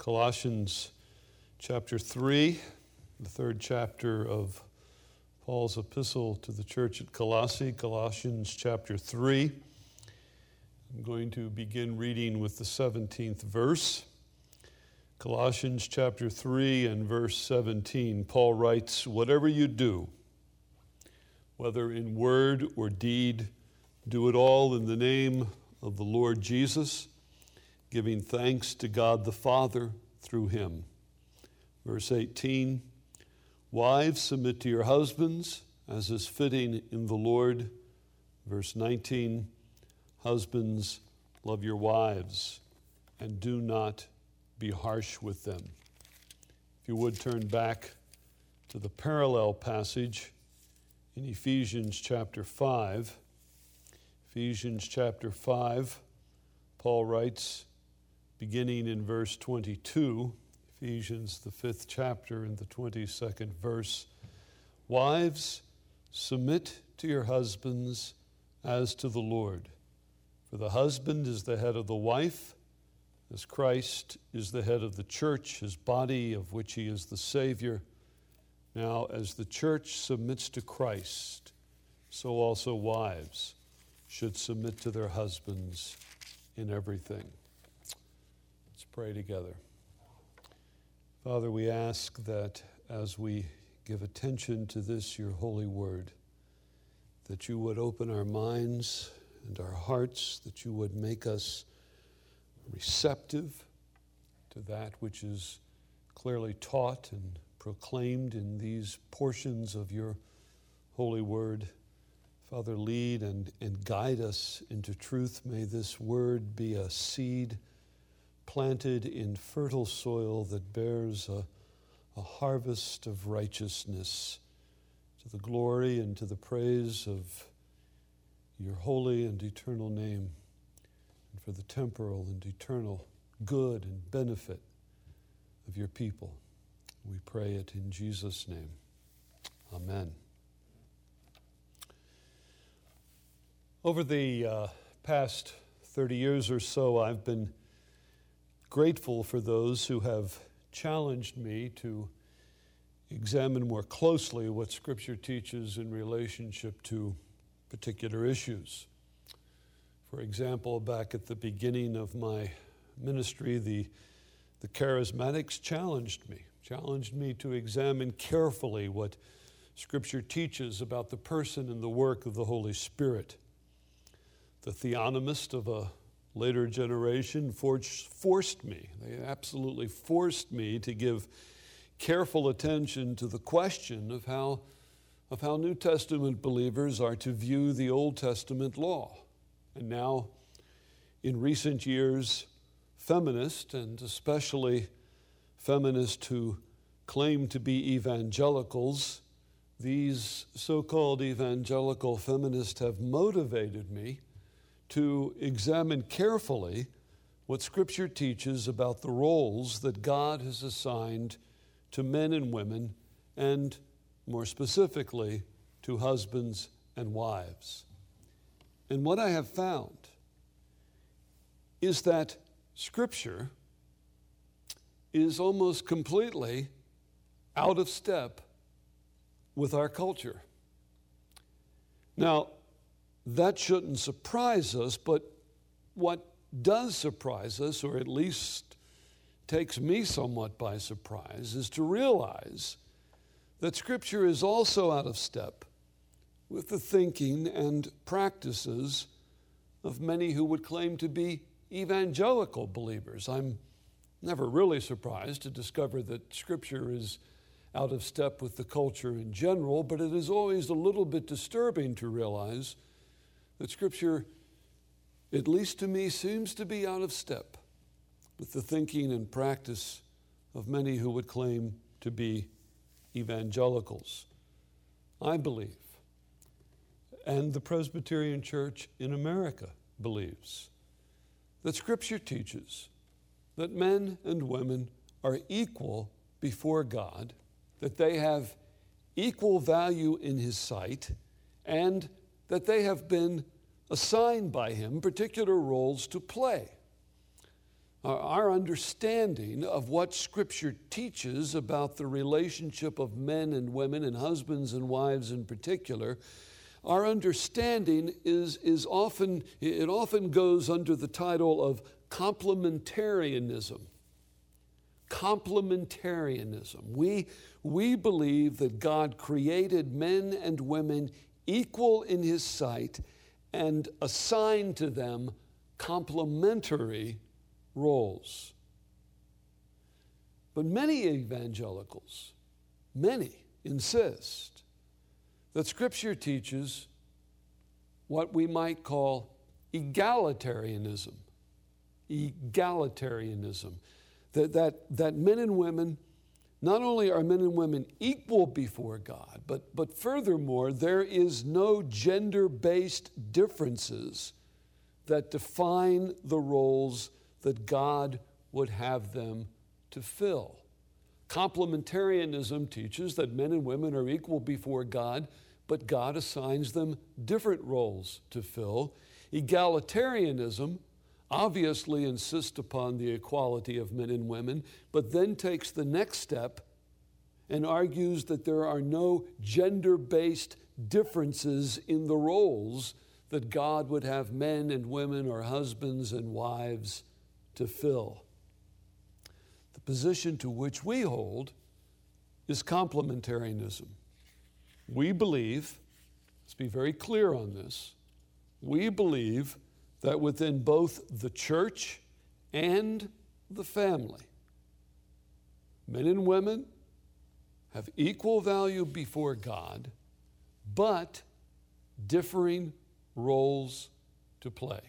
Colossians chapter 3, the third chapter of Paul's epistle to the church at Colossae, Colossians chapter 3. I'm going to begin reading with the 17th verse. Colossians chapter 3 and verse 17, Paul writes, Whatever you do, whether in word or deed, do it all in the name of the Lord Jesus giving thanks to God the Father through him. Verse 18 Wives, submit to your husbands as is fitting in the Lord. Verse 19 Husbands, love your wives and do not be harsh with them. If you would turn back to the parallel passage in Ephesians chapter 5. Ephesians chapter 5, Paul writes, beginning in verse 22, Ephesians, the fifth chapter, and the 22nd verse. Wives, submit to your husbands as to the Lord. For the husband is the head of the wife, as Christ is the head of the church, his body, of which he is the Savior. Now, as the church submits to Christ, so also wives should submit to their husbands in everything pray together. Father, we ask that as we give attention to this, your holy word, that you would open our minds and our hearts, that you would make us receptive to that which is clearly taught and proclaimed in these portions of your holy word. Father, lead and, and guide us into truth. May this word be a seed planted in fertile soil that bears a, a harvest of righteousness to the glory and to the praise of your holy and eternal name, and for the temporal and eternal good and benefit of your people. We pray it in Jesus' name. Amen. Over the uh, past 30 years or so, I've been grateful for those who have challenged me to examine more closely what Scripture teaches in relationship to particular issues. For example, back at the beginning of my ministry, the, the charismatics challenged me, challenged me to examine carefully what Scripture teaches about the person and the work of the Holy Spirit. The theonomist of a later generation forced me, they absolutely forced me to give careful attention to the question of how, of how New Testament believers are to view the Old Testament law. And now, in recent years, feminists, and especially feminists who claim to be evangelicals, these so called evangelical feminists have motivated me to examine carefully what Scripture teaches about the roles that God has assigned to men and women, and more specifically, to husbands and wives. And what I have found is that Scripture is almost completely out of step with our culture. Now, that shouldn't surprise us, but what does surprise us, or at least takes me somewhat by surprise, is to realize that Scripture is also out of step with the thinking and practices of many who would claim to be evangelical believers. I'm never really surprised to discover that Scripture is out of step with the culture in general, but it is always a little bit disturbing to realize that Scripture, at least to me, seems to be out of step with the thinking and practice of many who would claim to be evangelicals. I believe, and the Presbyterian Church in America believes, that Scripture teaches that men and women are equal before God, that they have equal value in His sight, and that they have been assigned by Him particular roles to play. our understanding of what Scripture teaches about the relationship of men and women and husbands and wives in particular, our understanding is, is often, it often goes under the title of complementarianism. Complementarianism. We, we believe that God created men and women equal in His sight and assigned to them complementary roles. But many evangelicals, many insist that Scripture teaches what we might call egalitarianism. Egalitarianism. That, that, that men and women, not only are men and women equal before God, but, but furthermore, there is no gender based differences that define the roles that God would have them to fill. Complementarianism teaches that men and women are equal before God, but God assigns them different roles to fill. Egalitarianism obviously insists upon the equality of men and women, but then takes the next step and argues that there are no gender based differences in the roles that God would have men and women or husbands and wives to fill. The position to which we hold is complementarianism. We believe, let's be very clear on this, we believe that within both the church and the family, men and women have equal value before God, but differing roles to play.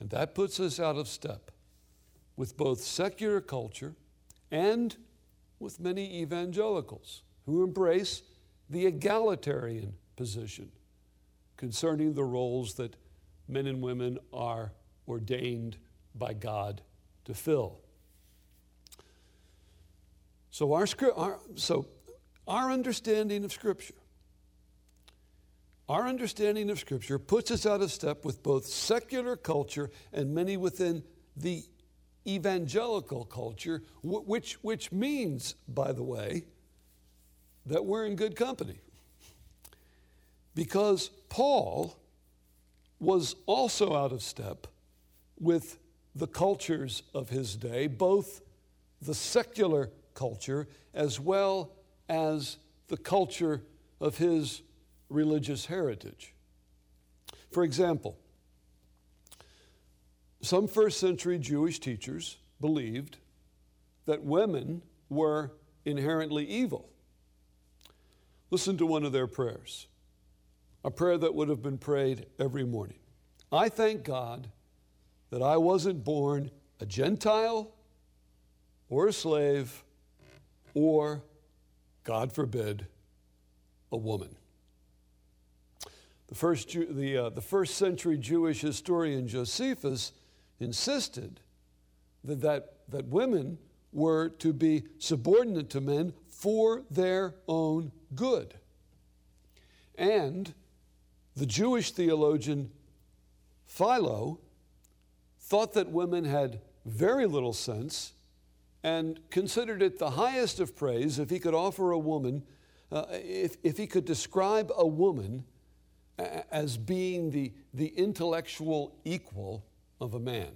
And that puts us out of step with both secular culture and with many evangelicals who embrace the egalitarian position concerning the roles that men and women are ordained by God to fill. So our, our, so our understanding of Scripture our understanding of Scripture puts us out of step with both secular culture and many within the evangelical culture, which, which means, by the way, that we're in good company. Because Paul was also out of step with the cultures of his day, both the secular culture as well as the culture of his religious heritage. For example, some first century Jewish teachers believed that women were inherently evil. Listen to one of their prayers, a prayer that would have been prayed every morning. I thank God that I wasn't born a Gentile or a slave or, God forbid, a woman. The first, the, uh, the first century Jewish historian Josephus insisted that, that, that women were to be subordinate to men for their own good. And the Jewish theologian Philo thought that women had very little sense and considered it the highest of praise if he could offer a woman, uh, if, if he could describe a woman as being the, the intellectual equal of a man.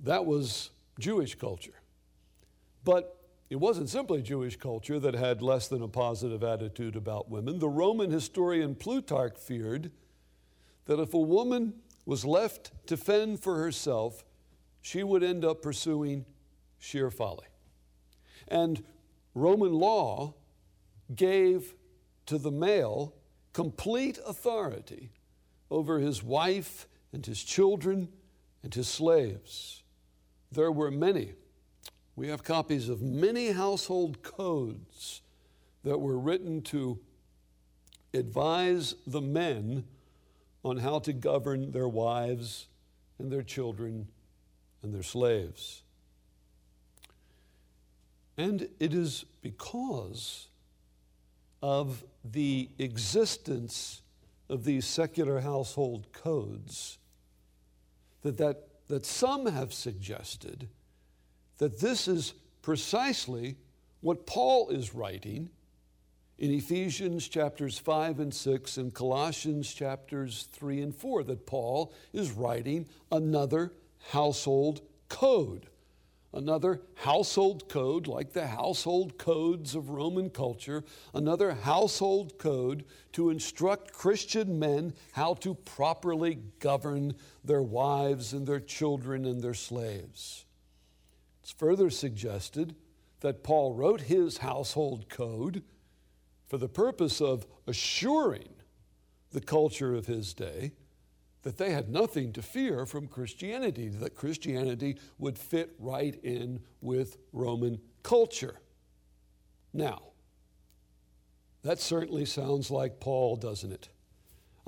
That was Jewish culture. But it wasn't simply Jewish culture that had less than a positive attitude about women. The Roman historian Plutarch feared that if a woman was left to fend for herself, she would end up pursuing sheer folly. And Roman law gave to the male complete authority over his wife and his children and his slaves. There were many. We have copies of many household codes that were written to advise the men on how to govern their wives and their children and their slaves. And it is because of the existence of these secular household codes that, that, that some have suggested that this is precisely what Paul is writing in Ephesians chapters 5 and 6 and Colossians chapters 3 and 4, that Paul is writing another household code. Another household code, like the household codes of Roman culture, another household code to instruct Christian men how to properly govern their wives and their children and their slaves. It's further suggested that Paul wrote his household code for the purpose of assuring the culture of his day that they had nothing to fear from Christianity, that Christianity would fit right in with Roman culture. Now, that certainly sounds like Paul, doesn't it?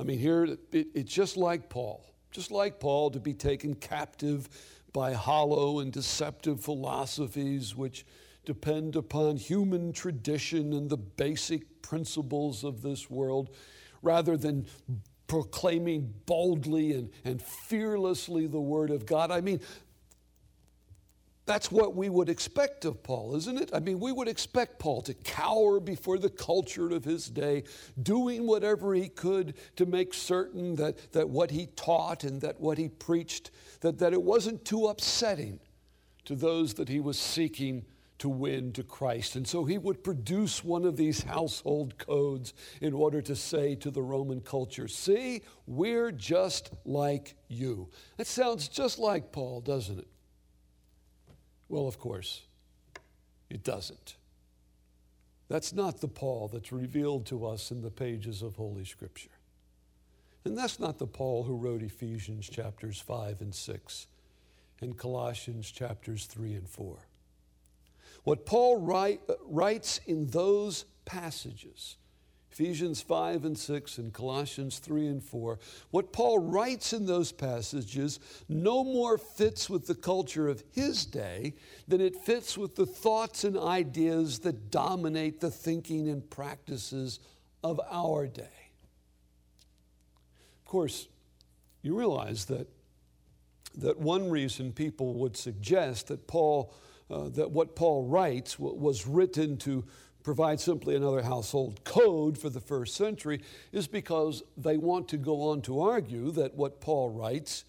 I mean, here, it, it's just like Paul, just like Paul to be taken captive by hollow and deceptive philosophies which depend upon human tradition and the basic principles of this world rather than proclaiming boldly and, and fearlessly the Word of God. I mean, that's what we would expect of Paul, isn't it? I mean, we would expect Paul to cower before the culture of his day, doing whatever he could to make certain that, that what he taught and that what he preached, that, that it wasn't too upsetting to those that he was seeking to win to Christ. And so he would produce one of these household codes in order to say to the Roman culture, See, we're just like you. That sounds just like Paul, doesn't it? Well, of course, it doesn't. That's not the Paul that's revealed to us in the pages of Holy Scripture. And that's not the Paul who wrote Ephesians chapters 5 and 6 and Colossians chapters 3 and 4. What Paul write, writes in those passages, Ephesians 5 and 6 and Colossians 3 and 4, what Paul writes in those passages no more fits with the culture of his day than it fits with the thoughts and ideas that dominate the thinking and practices of our day. Of course, you realize that, that one reason people would suggest that Paul uh, that what Paul writes was written to provide simply another household code for the first century is because they want to go on to argue that what Paul writes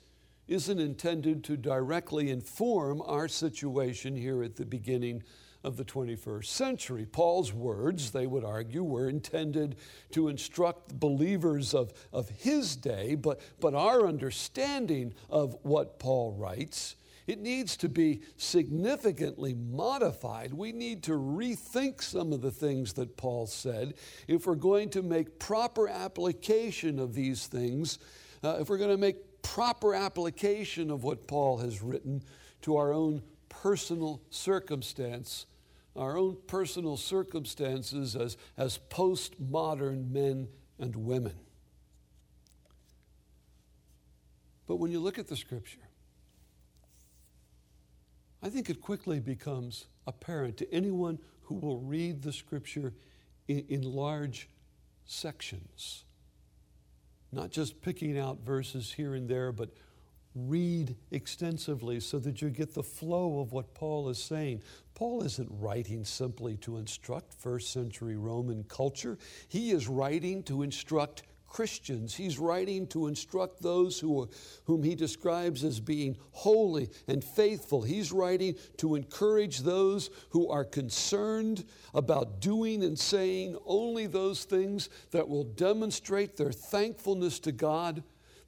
isn't intended to directly inform our situation here at the beginning of the 21st century. Paul's words, they would argue, were intended to instruct believers of, of his day, but, but our understanding of what Paul writes it needs to be significantly modified. We need to rethink some of the things that Paul said if we're going to make proper application of these things, uh, if we're going to make proper application of what Paul has written to our own personal circumstance, our own personal circumstances as, as postmodern men and women. But when you look at the scripture, I think it quickly becomes apparent to anyone who will read the scripture in, in large sections, not just picking out verses here and there, but read extensively so that you get the flow of what Paul is saying. Paul isn't writing simply to instruct first century Roman culture, he is writing to instruct Christians. He's writing to instruct those who are, whom he describes as being holy and faithful. He's writing to encourage those who are concerned about doing and saying only those things that will demonstrate their thankfulness to God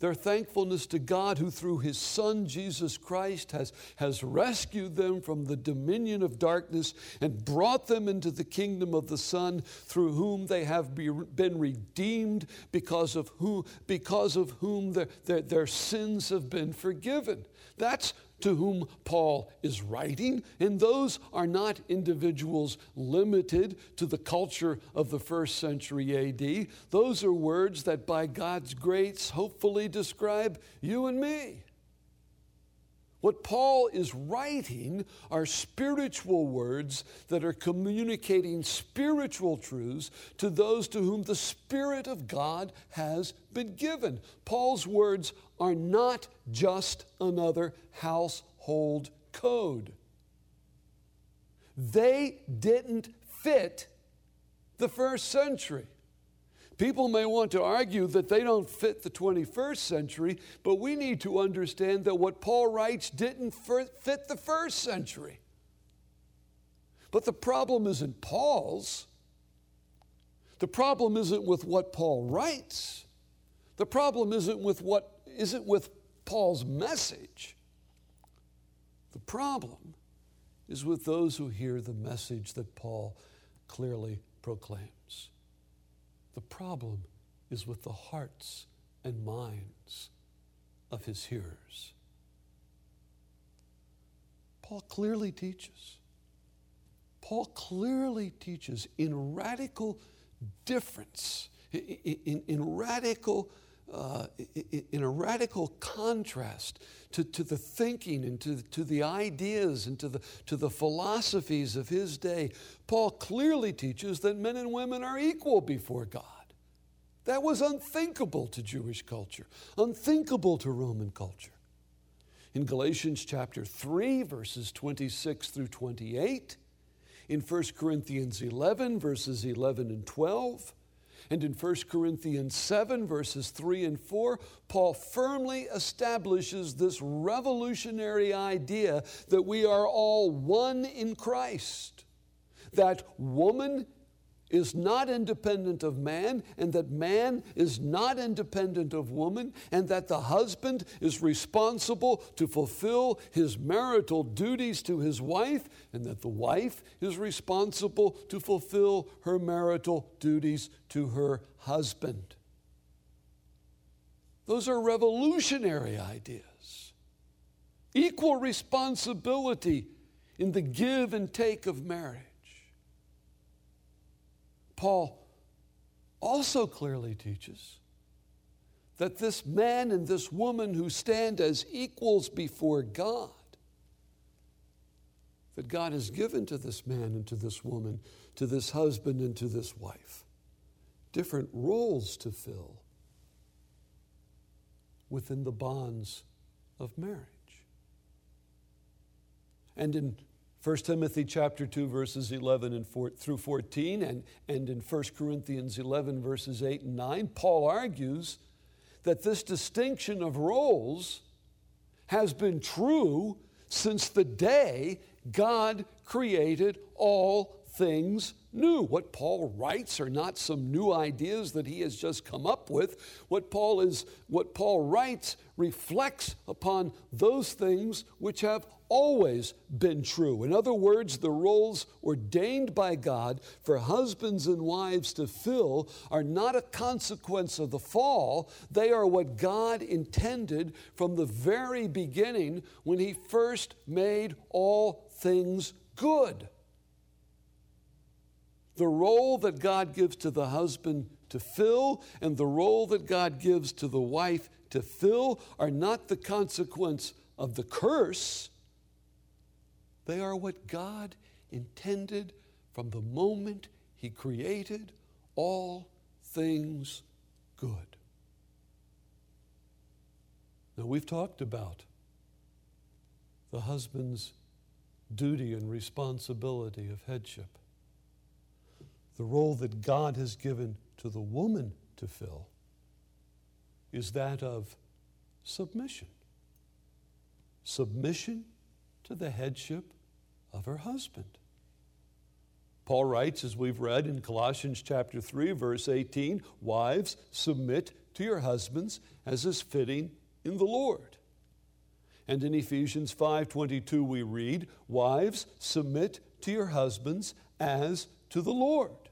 their thankfulness to God, who through his Son, Jesus Christ, has, has rescued them from the dominion of darkness and brought them into the kingdom of the Son, through whom they have be, been redeemed, because of, who, because of whom their, their, their sins have been forgiven. That's to whom Paul is writing, and those are not individuals limited to the culture of the first century AD. Those are words that, by God's grace, hopefully describe you and me. What Paul is writing are spiritual words that are communicating spiritual truths to those to whom the Spirit of God has been given. Paul's words are not just another household code, they didn't fit the first century. People may want to argue that they don't fit the 21st century, but we need to understand that what Paul writes didn't fit the first century. But the problem isn't Paul's. The problem isn't with what Paul writes. The problem isn't with what isn't with Paul's message. The problem is with those who hear the message that Paul clearly proclaims. The problem is with the hearts and minds of his hearers. Paul clearly teaches. Paul clearly teaches in radical difference, in, in, in radical uh, in a radical contrast to, to the thinking and to, to the ideas and to the, to the philosophies of his day, Paul clearly teaches that men and women are equal before God. That was unthinkable to Jewish culture, unthinkable to Roman culture. In Galatians chapter 3, verses 26 through 28, in 1 Corinthians 11, verses 11 and 12, and in 1 Corinthians 7, verses 3 and 4, Paul firmly establishes this revolutionary idea that we are all one in Christ, that woman is not independent of man, and that man is not independent of woman, and that the husband is responsible to fulfill his marital duties to his wife, and that the wife is responsible to fulfill her marital duties to her husband. Those are revolutionary ideas. Equal responsibility in the give and take of marriage. Paul also clearly teaches that this man and this woman who stand as equals before God, that God has given to this man and to this woman, to this husband and to this wife, different roles to fill within the bonds of marriage. And in 1 Timothy chapter 2 verses 11 and 4, through 14 and, and in 1 Corinthians 11 verses 8 and 9 Paul argues that this distinction of roles has been true since the day God created all things new. What Paul writes are not some new ideas that he has just come up with. What Paul is what Paul writes reflects upon those things which have always been true. In other words, the roles ordained by God for husbands and wives to fill are not a consequence of the fall, they are what God intended from the very beginning when He first made all things good. The role that God gives to the husband to fill and the role that God gives to the wife to fill are not the consequence of the curse they are what God intended from the moment He created all things good. Now, we've talked about the husband's duty and responsibility of headship, the role that God has given to the woman to fill is that of submission. Submission to the headship of her husband. Paul writes, as we've read in Colossians chapter 3, verse 18, Wives, submit to your husbands as is fitting in the Lord. And in Ephesians 5:22 we read, Wives, submit to your husbands as to the Lord.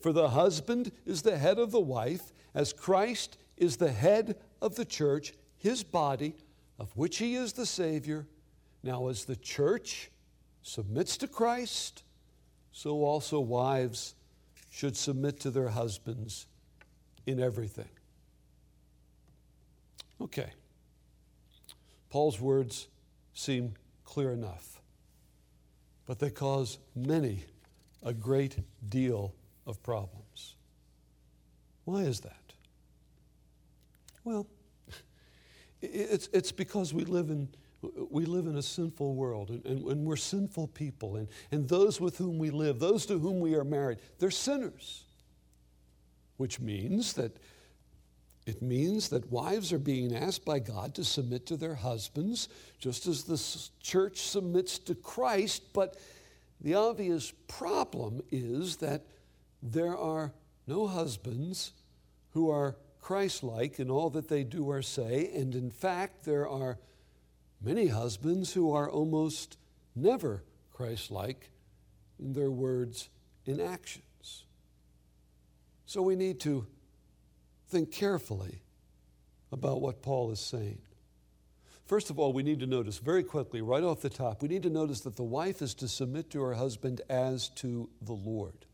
For the husband is the head of the wife, as Christ is the head of the church, his body, of which he is the Savior. Now, as the church submits to Christ, so also wives should submit to their husbands in everything. Okay. Paul's words seem clear enough, but they cause many a great deal of problems. Why is that? Well, it's, it's because we live in, we live in a sinful world and, and, and, we're sinful people. And, and those with whom we live, those to whom we are married, they're sinners. Which means that it means that wives are being asked by God to submit to their husbands, just as the church submits to Christ. But the obvious problem is that there are no husbands who are Christ like in all that they do or say, and in fact, there are many husbands who are almost never Christ like in their words and actions. So we need to think carefully about what Paul is saying. First of all, we need to notice very quickly, right off the top, we need to notice that the wife is to submit to her husband as to the Lord.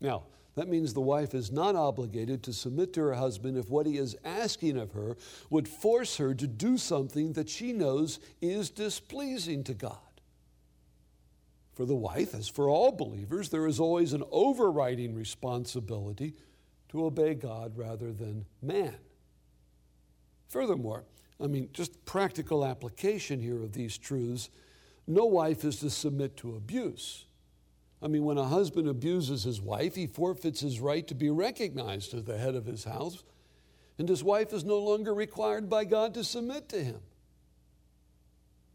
Now, that means the wife is not obligated to submit to her husband if what he is asking of her would force her to do something that she knows is displeasing to God. For the wife, as for all believers, there is always an overriding responsibility to obey God rather than man. Furthermore, I mean, just practical application here of these truths no wife is to submit to abuse. I mean, when a husband abuses his wife, he forfeits his right to be recognized as the head of his house, and his wife is no longer required by God to submit to him.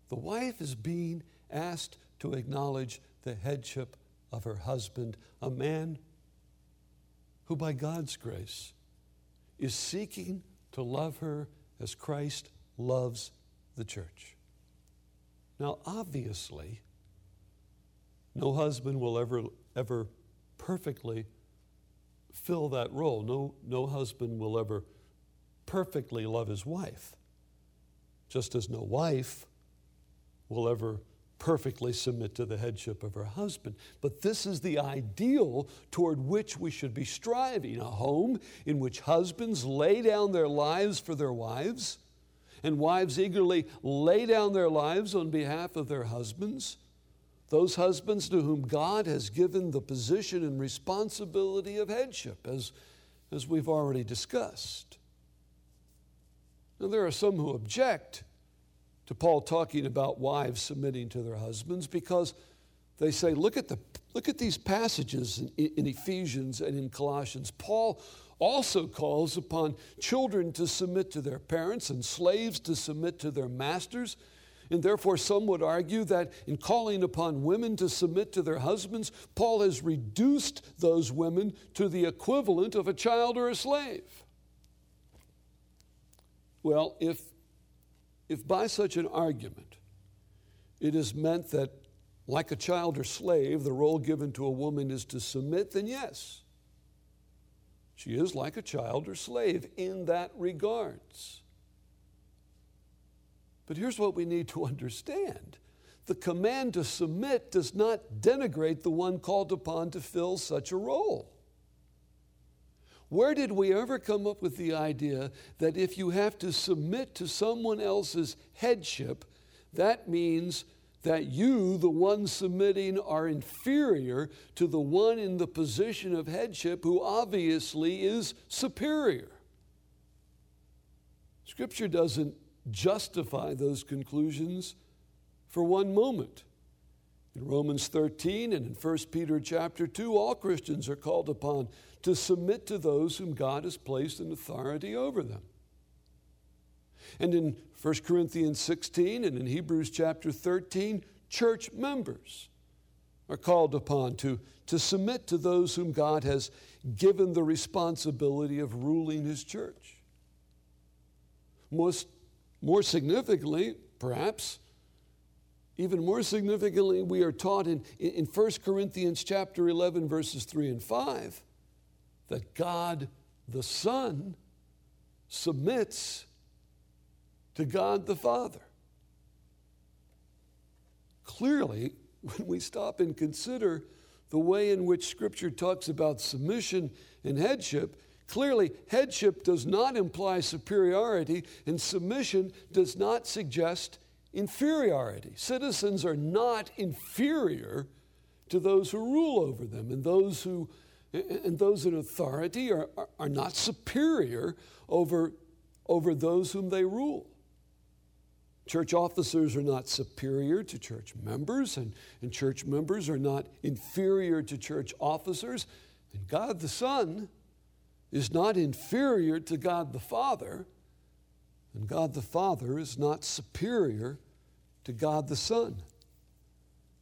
The wife is being asked to acknowledge the headship of her husband, a man who, by God's grace, is seeking to love her as Christ loves the church. Now, obviously, no husband will ever, ever perfectly fill that role. No, no husband will ever perfectly love his wife, just as no wife will ever perfectly submit to the headship of her husband. But this is the ideal toward which we should be striving a home in which husbands lay down their lives for their wives, and wives eagerly lay down their lives on behalf of their husbands. Those husbands to whom God has given the position and responsibility of headship, as, as we've already discussed. Now, there are some who object to Paul talking about wives submitting to their husbands because they say, look at, the, look at these passages in, in Ephesians and in Colossians. Paul also calls upon children to submit to their parents and slaves to submit to their masters. And therefore, some would argue that in calling upon women to submit to their husbands, Paul has reduced those women to the equivalent of a child or a slave. Well, if if by such an argument it is meant that, like a child or slave, the role given to a woman is to submit, then yes, she is like a child or slave in that regards. But here's what we need to understand the command to submit does not denigrate the one called upon to fill such a role. Where did we ever come up with the idea that if you have to submit to someone else's headship, that means that you, the one submitting, are inferior to the one in the position of headship who obviously is superior? Scripture doesn't justify those conclusions for one moment. In Romans 13 and in 1 Peter chapter 2, all Christians are called upon to submit to those whom God has placed in authority over them. And in 1 Corinthians 16 and in Hebrews chapter 13, church members are called upon to, to submit to those whom God has given the responsibility of ruling his church. Most, more significantly, perhaps, even more significantly, we are taught in, in 1 Corinthians chapter 11, verses 3 and 5, that God the Son submits to God the Father. Clearly, when we stop and consider the way in which Scripture talks about submission and headship, Clearly, headship does not imply superiority, and submission does not suggest inferiority. Citizens are not inferior to those who rule over them, and those who and those in authority are, are, are not superior over, over those whom they rule. Church officers are not superior to church members, and, and church members are not inferior to church officers. And God the Son is not inferior to God the Father, and God the Father is not superior to God the Son.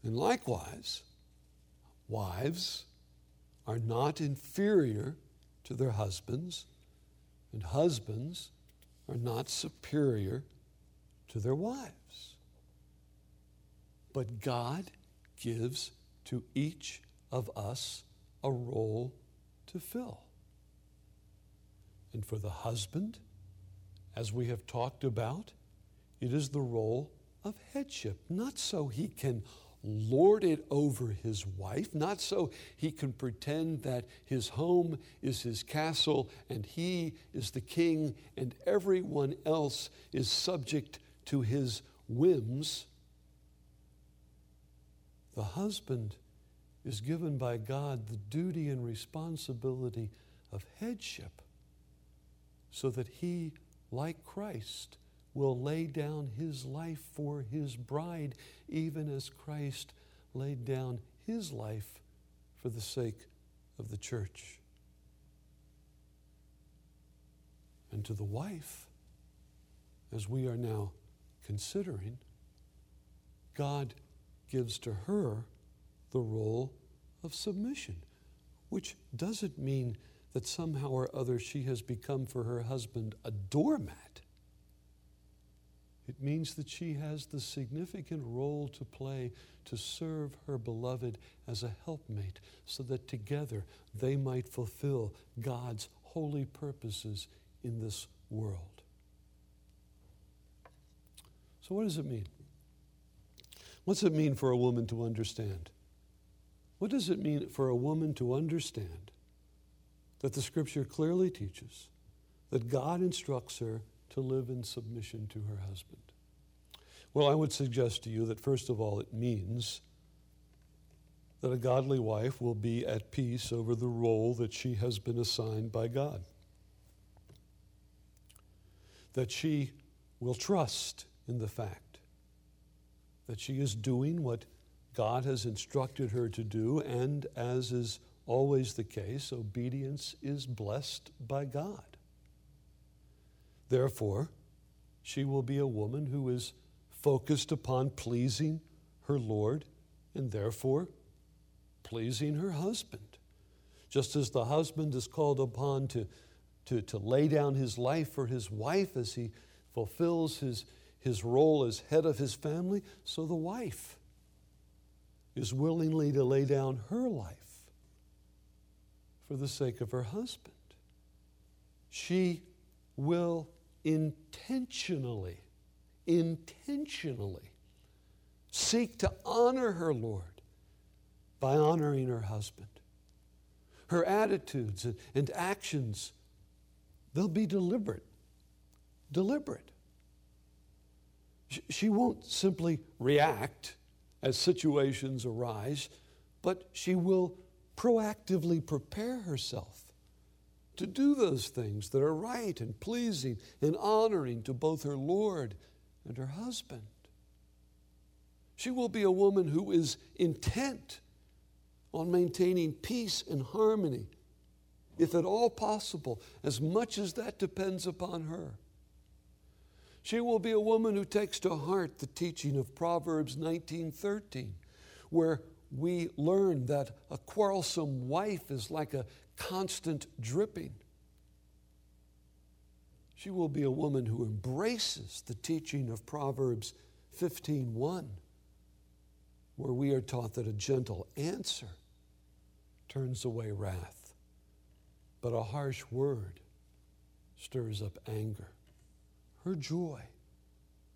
And likewise, wives are not inferior to their husbands, and husbands are not superior to their wives. But God gives to each of us a role to fill. And for the husband, as we have talked about, it is the role of headship, not so he can lord it over his wife, not so he can pretend that his home is his castle and he is the king and everyone else is subject to his whims. The husband is given by God the duty and responsibility of headship so that he, like Christ, will lay down his life for his bride, even as Christ laid down his life for the sake of the church. And to the wife, as we are now considering, God gives to her the role of submission, which doesn't mean that somehow or other she has become for her husband a doormat. It means that she has the significant role to play to serve her beloved as a helpmate so that together they might fulfill God's holy purposes in this world. So, what does it mean? What's it mean for a woman to understand? What does it mean for a woman to understand that the scripture clearly teaches that God instructs her to live in submission to her husband? Well, I would suggest to you that first of all, it means that a godly wife will be at peace over the role that she has been assigned by God. That she will trust in the fact that she is doing what God has instructed her to do, and as is always the case, obedience is blessed by God. Therefore, she will be a woman who is focused upon pleasing her Lord and therefore pleasing her husband. Just as the husband is called upon to, to, to lay down his life for his wife as he fulfills his, his role as head of his family, so the wife is willingly to lay down her life for the sake of her husband. She will intentionally, intentionally seek to honor her Lord by honoring her husband. Her attitudes and, and actions, they'll be deliberate. Deliberate. She won't simply react as situations arise, but she will proactively prepare herself to do those things that are right and pleasing and honoring to both her Lord and her husband. She will be a woman who is intent on maintaining peace and harmony, if at all possible, as much as that depends upon her. She will be a woman who takes to heart the teaching of Proverbs 19:13, where we learn that a quarrelsome wife is like a constant dripping. She will be a woman who embraces the teaching of Proverbs 15:1, where we are taught that a gentle answer turns away wrath, but a harsh word stirs up anger. Her joy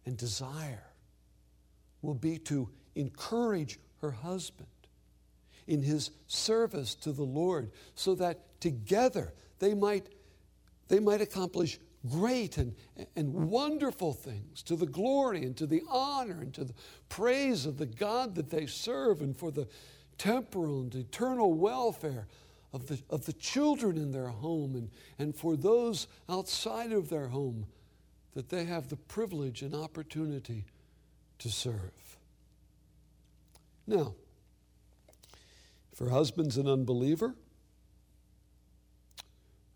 and desire will be to encourage her husband in his service to the Lord so that together they might they might accomplish great and, and wonderful things to the glory and to the honor and to the praise of the God that they serve and for the temporal and eternal welfare of the, of the children in their home and, and for those outside of their home that they have the privilege and opportunity to serve. Now, if her husband's an unbeliever,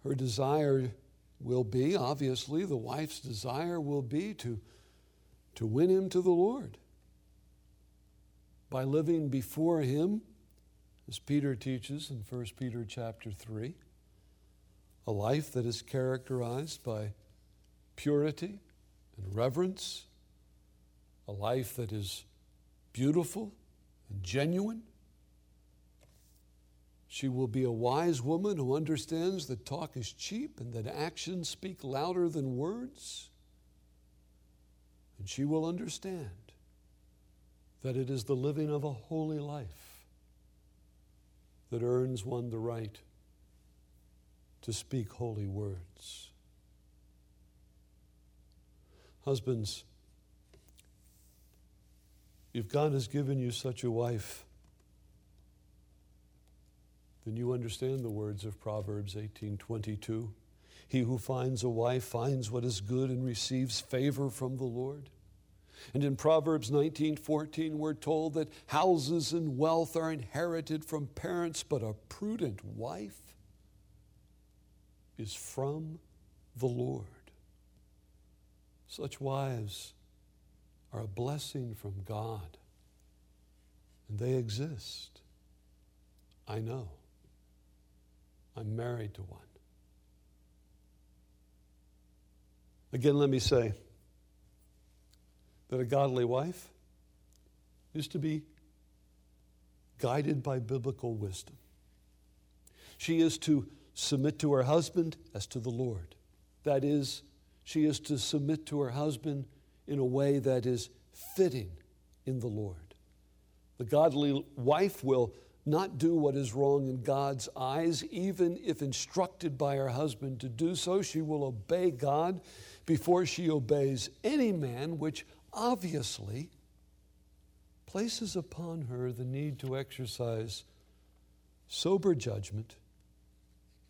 her desire will be, obviously, the wife's desire will be to, to win him to the Lord by living before him, as Peter teaches in 1 Peter chapter 3, a life that is characterized by purity and reverence, a life that is beautiful genuine, she will be a wise woman who understands that talk is cheap and that actions speak louder than words. And she will understand that it is the living of a holy life that earns one the right to speak holy words. Husbands, if God has given you such a wife, then you understand the words of Proverbs 18:22. He who finds a wife finds what is good and receives favor from the Lord. And in Proverbs 19:14 we're told that houses and wealth are inherited from parents, but a prudent wife is from the Lord. Such wives are a blessing from God, and they exist. I know. I'm married to one. Again, let me say that a godly wife is to be guided by biblical wisdom. She is to submit to her husband as to the Lord. That is, she is to submit to her husband in a way that is fitting in the Lord. The godly wife will not do what is wrong in God's eyes, even if instructed by her husband to do so. She will obey God before she obeys any man, which obviously places upon her the need to exercise sober judgment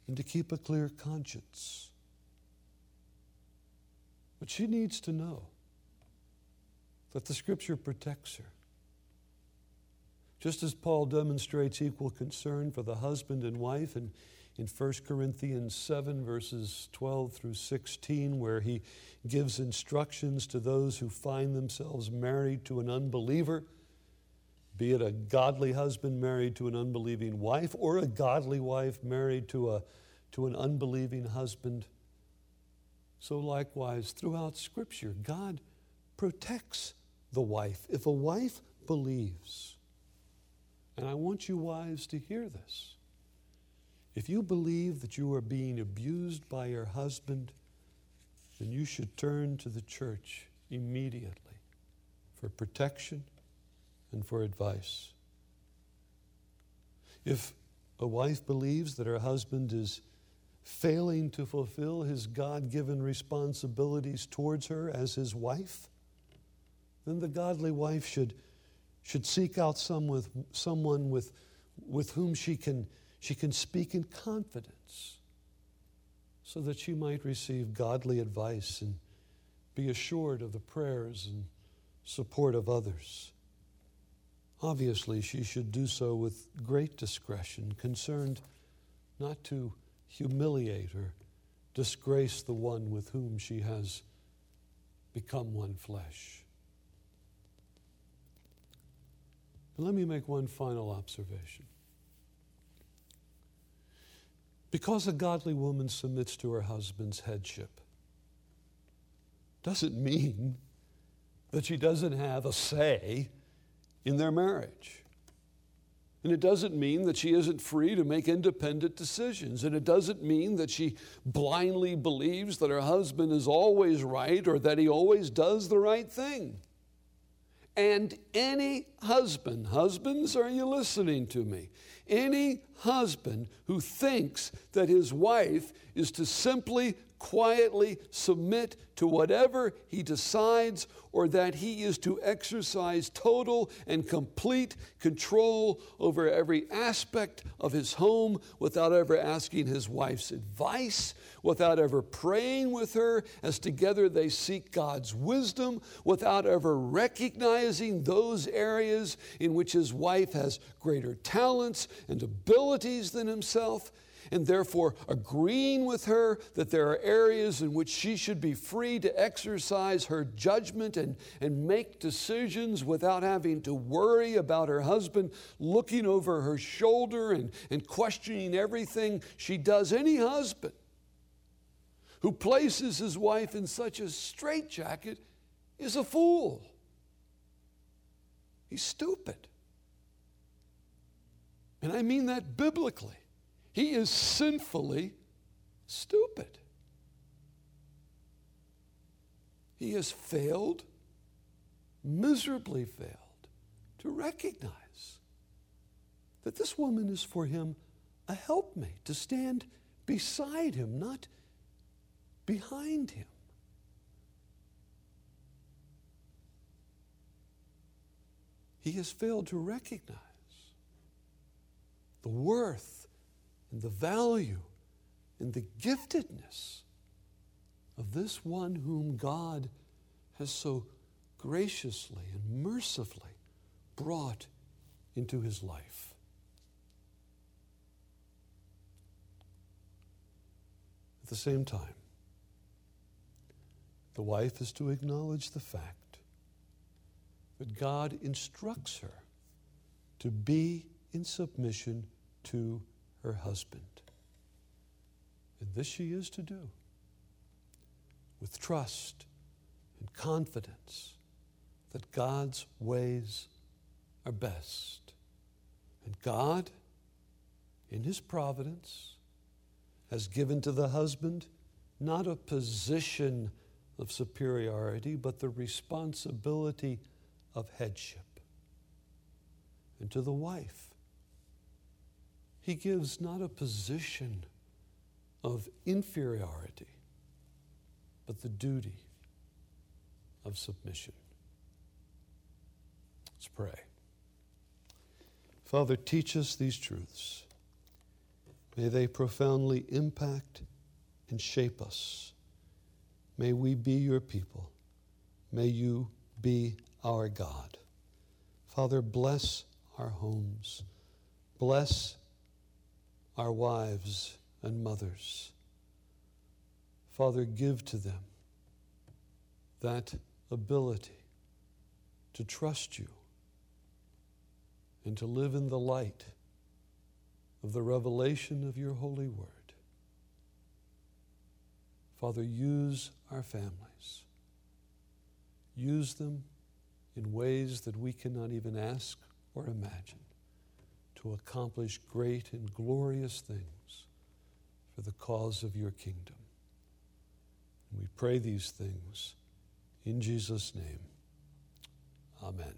and to keep a clear conscience. But she needs to know that the Scripture protects her. Just as Paul demonstrates equal concern for the husband and wife in, in 1 Corinthians 7, verses 12 through 16, where he gives instructions to those who find themselves married to an unbeliever, be it a godly husband married to an unbelieving wife or a godly wife married to, a, to an unbelieving husband. So, likewise, throughout Scripture, God protects the wife. If a wife believes, and I want you wives to hear this. If you believe that you are being abused by your husband, then you should turn to the church immediately for protection and for advice. If a wife believes that her husband is failing to fulfill his God given responsibilities towards her as his wife, then the godly wife should should seek out some with, someone with, with whom she can, she can speak in confidence so that she might receive godly advice and be assured of the prayers and support of others. Obviously, she should do so with great discretion, concerned not to humiliate or disgrace the one with whom she has become one flesh. Let me make one final observation. Because a godly woman submits to her husband's headship, doesn't mean that she doesn't have a say in their marriage. And it doesn't mean that she isn't free to make independent decisions. And it doesn't mean that she blindly believes that her husband is always right or that he always does the right thing. And any husband, husbands, are you listening to me? Any husband who thinks that his wife is to simply quietly submit to whatever he decides or that he is to exercise total and complete control over every aspect of his home without ever asking his wife's advice, without ever praying with her as together they seek God's wisdom, without ever recognizing those areas in which his wife has greater talents and abilities than himself and therefore agreeing with her that there are areas in which she should be free to exercise her judgment and, and make decisions without having to worry about her husband looking over her shoulder and, and questioning everything she does. Any husband who places his wife in such a straitjacket is a fool. He's stupid. And I mean that biblically. He is sinfully stupid. He has failed, miserably failed, to recognize that this woman is for him a helpmate, to stand beside him, not behind him. He has failed to recognize the worth and the value and the giftedness of this one whom God has so graciously and mercifully brought into his life. At the same time, the wife is to acknowledge the fact that God instructs her to be in submission to her husband. And this she is to do with trust and confidence that God's ways are best. And God, in His providence, has given to the husband not a position of superiority, but the responsibility of headship. And to the wife, he gives not a position of inferiority, but the duty of submission. Let's pray. Father, teach us these truths. May they profoundly impact and shape us. May we be your people. May you be our God. Father, bless our homes. Bless our wives and mothers. Father, give to them that ability to trust you and to live in the light of the revelation of your holy word. Father, use our families. Use them in ways that we cannot even ask or imagine to accomplish great and glorious things for the cause of your kingdom. We pray these things in Jesus' name. Amen.